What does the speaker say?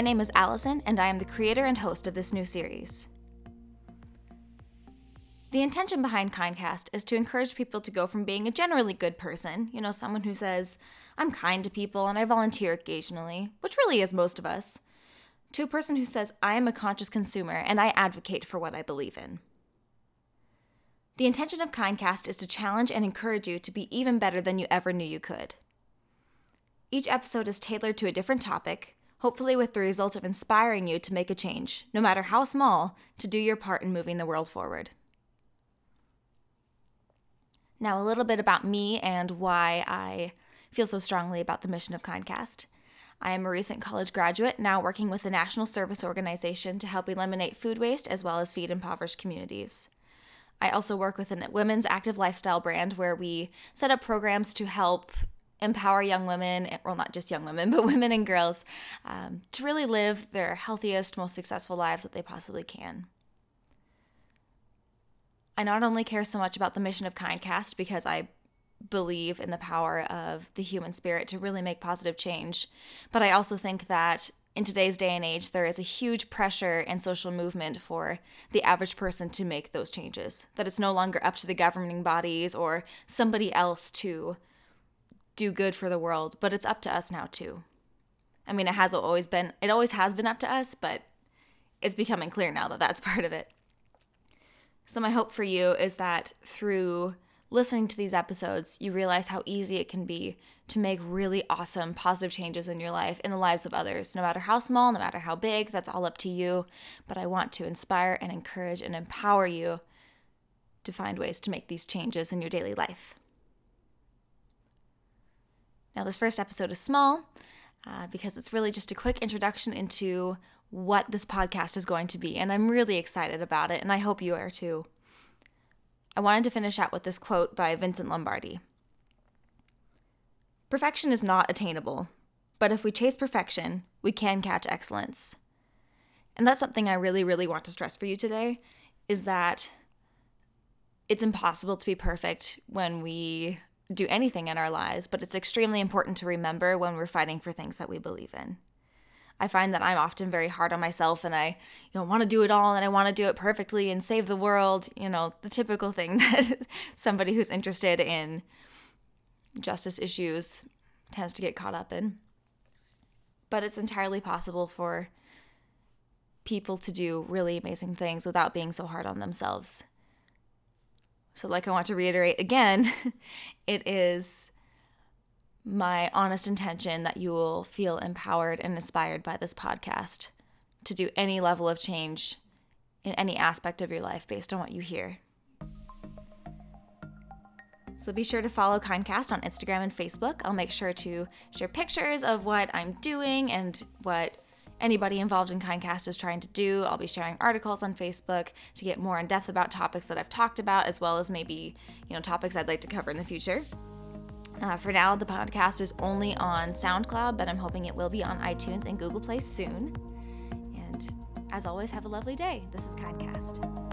name is Allison, and I am the creator and host of this new series. The intention behind Kindcast is to encourage people to go from being a generally good person, you know, someone who says, I'm kind to people and I volunteer occasionally, which really is most of us, to a person who says, I am a conscious consumer and I advocate for what I believe in. The intention of Kindcast is to challenge and encourage you to be even better than you ever knew you could. Each episode is tailored to a different topic, hopefully with the result of inspiring you to make a change, no matter how small, to do your part in moving the world forward. Now, a little bit about me and why I feel so strongly about the mission of Kindcast. I am a recent college graduate, now working with a national service organization to help eliminate food waste as well as feed impoverished communities. I also work with a women's active lifestyle brand where we set up programs to help empower young women, well, not just young women, but women and girls, um, to really live their healthiest, most successful lives that they possibly can. I not only care so much about the mission of Kindcast because I believe in the power of the human spirit to really make positive change, but I also think that in today's day and age, there is a huge pressure and social movement for the average person to make those changes. That it's no longer up to the governing bodies or somebody else to do good for the world, but it's up to us now too. I mean, it has always been, it always has been up to us, but it's becoming clear now that that's part of it. So, my hope for you is that through listening to these episodes, you realize how easy it can be to make really awesome, positive changes in your life, in the lives of others, no matter how small, no matter how big, that's all up to you. But I want to inspire and encourage and empower you to find ways to make these changes in your daily life. Now, this first episode is small uh, because it's really just a quick introduction into what this podcast is going to be, and I'm really excited about it, and I hope you are too. I wanted to finish out with this quote by Vincent Lombardi Perfection is not attainable, but if we chase perfection, we can catch excellence. And that's something I really, really want to stress for you today is that it's impossible to be perfect when we do anything in our lives, but it's extremely important to remember when we're fighting for things that we believe in. I find that I'm often very hard on myself and I, you know, want to do it all and I want to do it perfectly and save the world, you know, the typical thing that somebody who's interested in justice issues tends to get caught up in. But it's entirely possible for people to do really amazing things without being so hard on themselves. So, like I want to reiterate again, it is my honest intention that you will feel empowered and inspired by this podcast to do any level of change in any aspect of your life based on what you hear. So be sure to follow Kindcast on Instagram and Facebook. I'll make sure to share pictures of what I'm doing and what anybody involved in Kindcast is trying to do. I'll be sharing articles on Facebook to get more in depth about topics that I've talked about, as well as maybe, you know, topics I'd like to cover in the future. Uh, for now, the podcast is only on SoundCloud, but I'm hoping it will be on iTunes and Google Play soon. And as always, have a lovely day. This is Kindcast.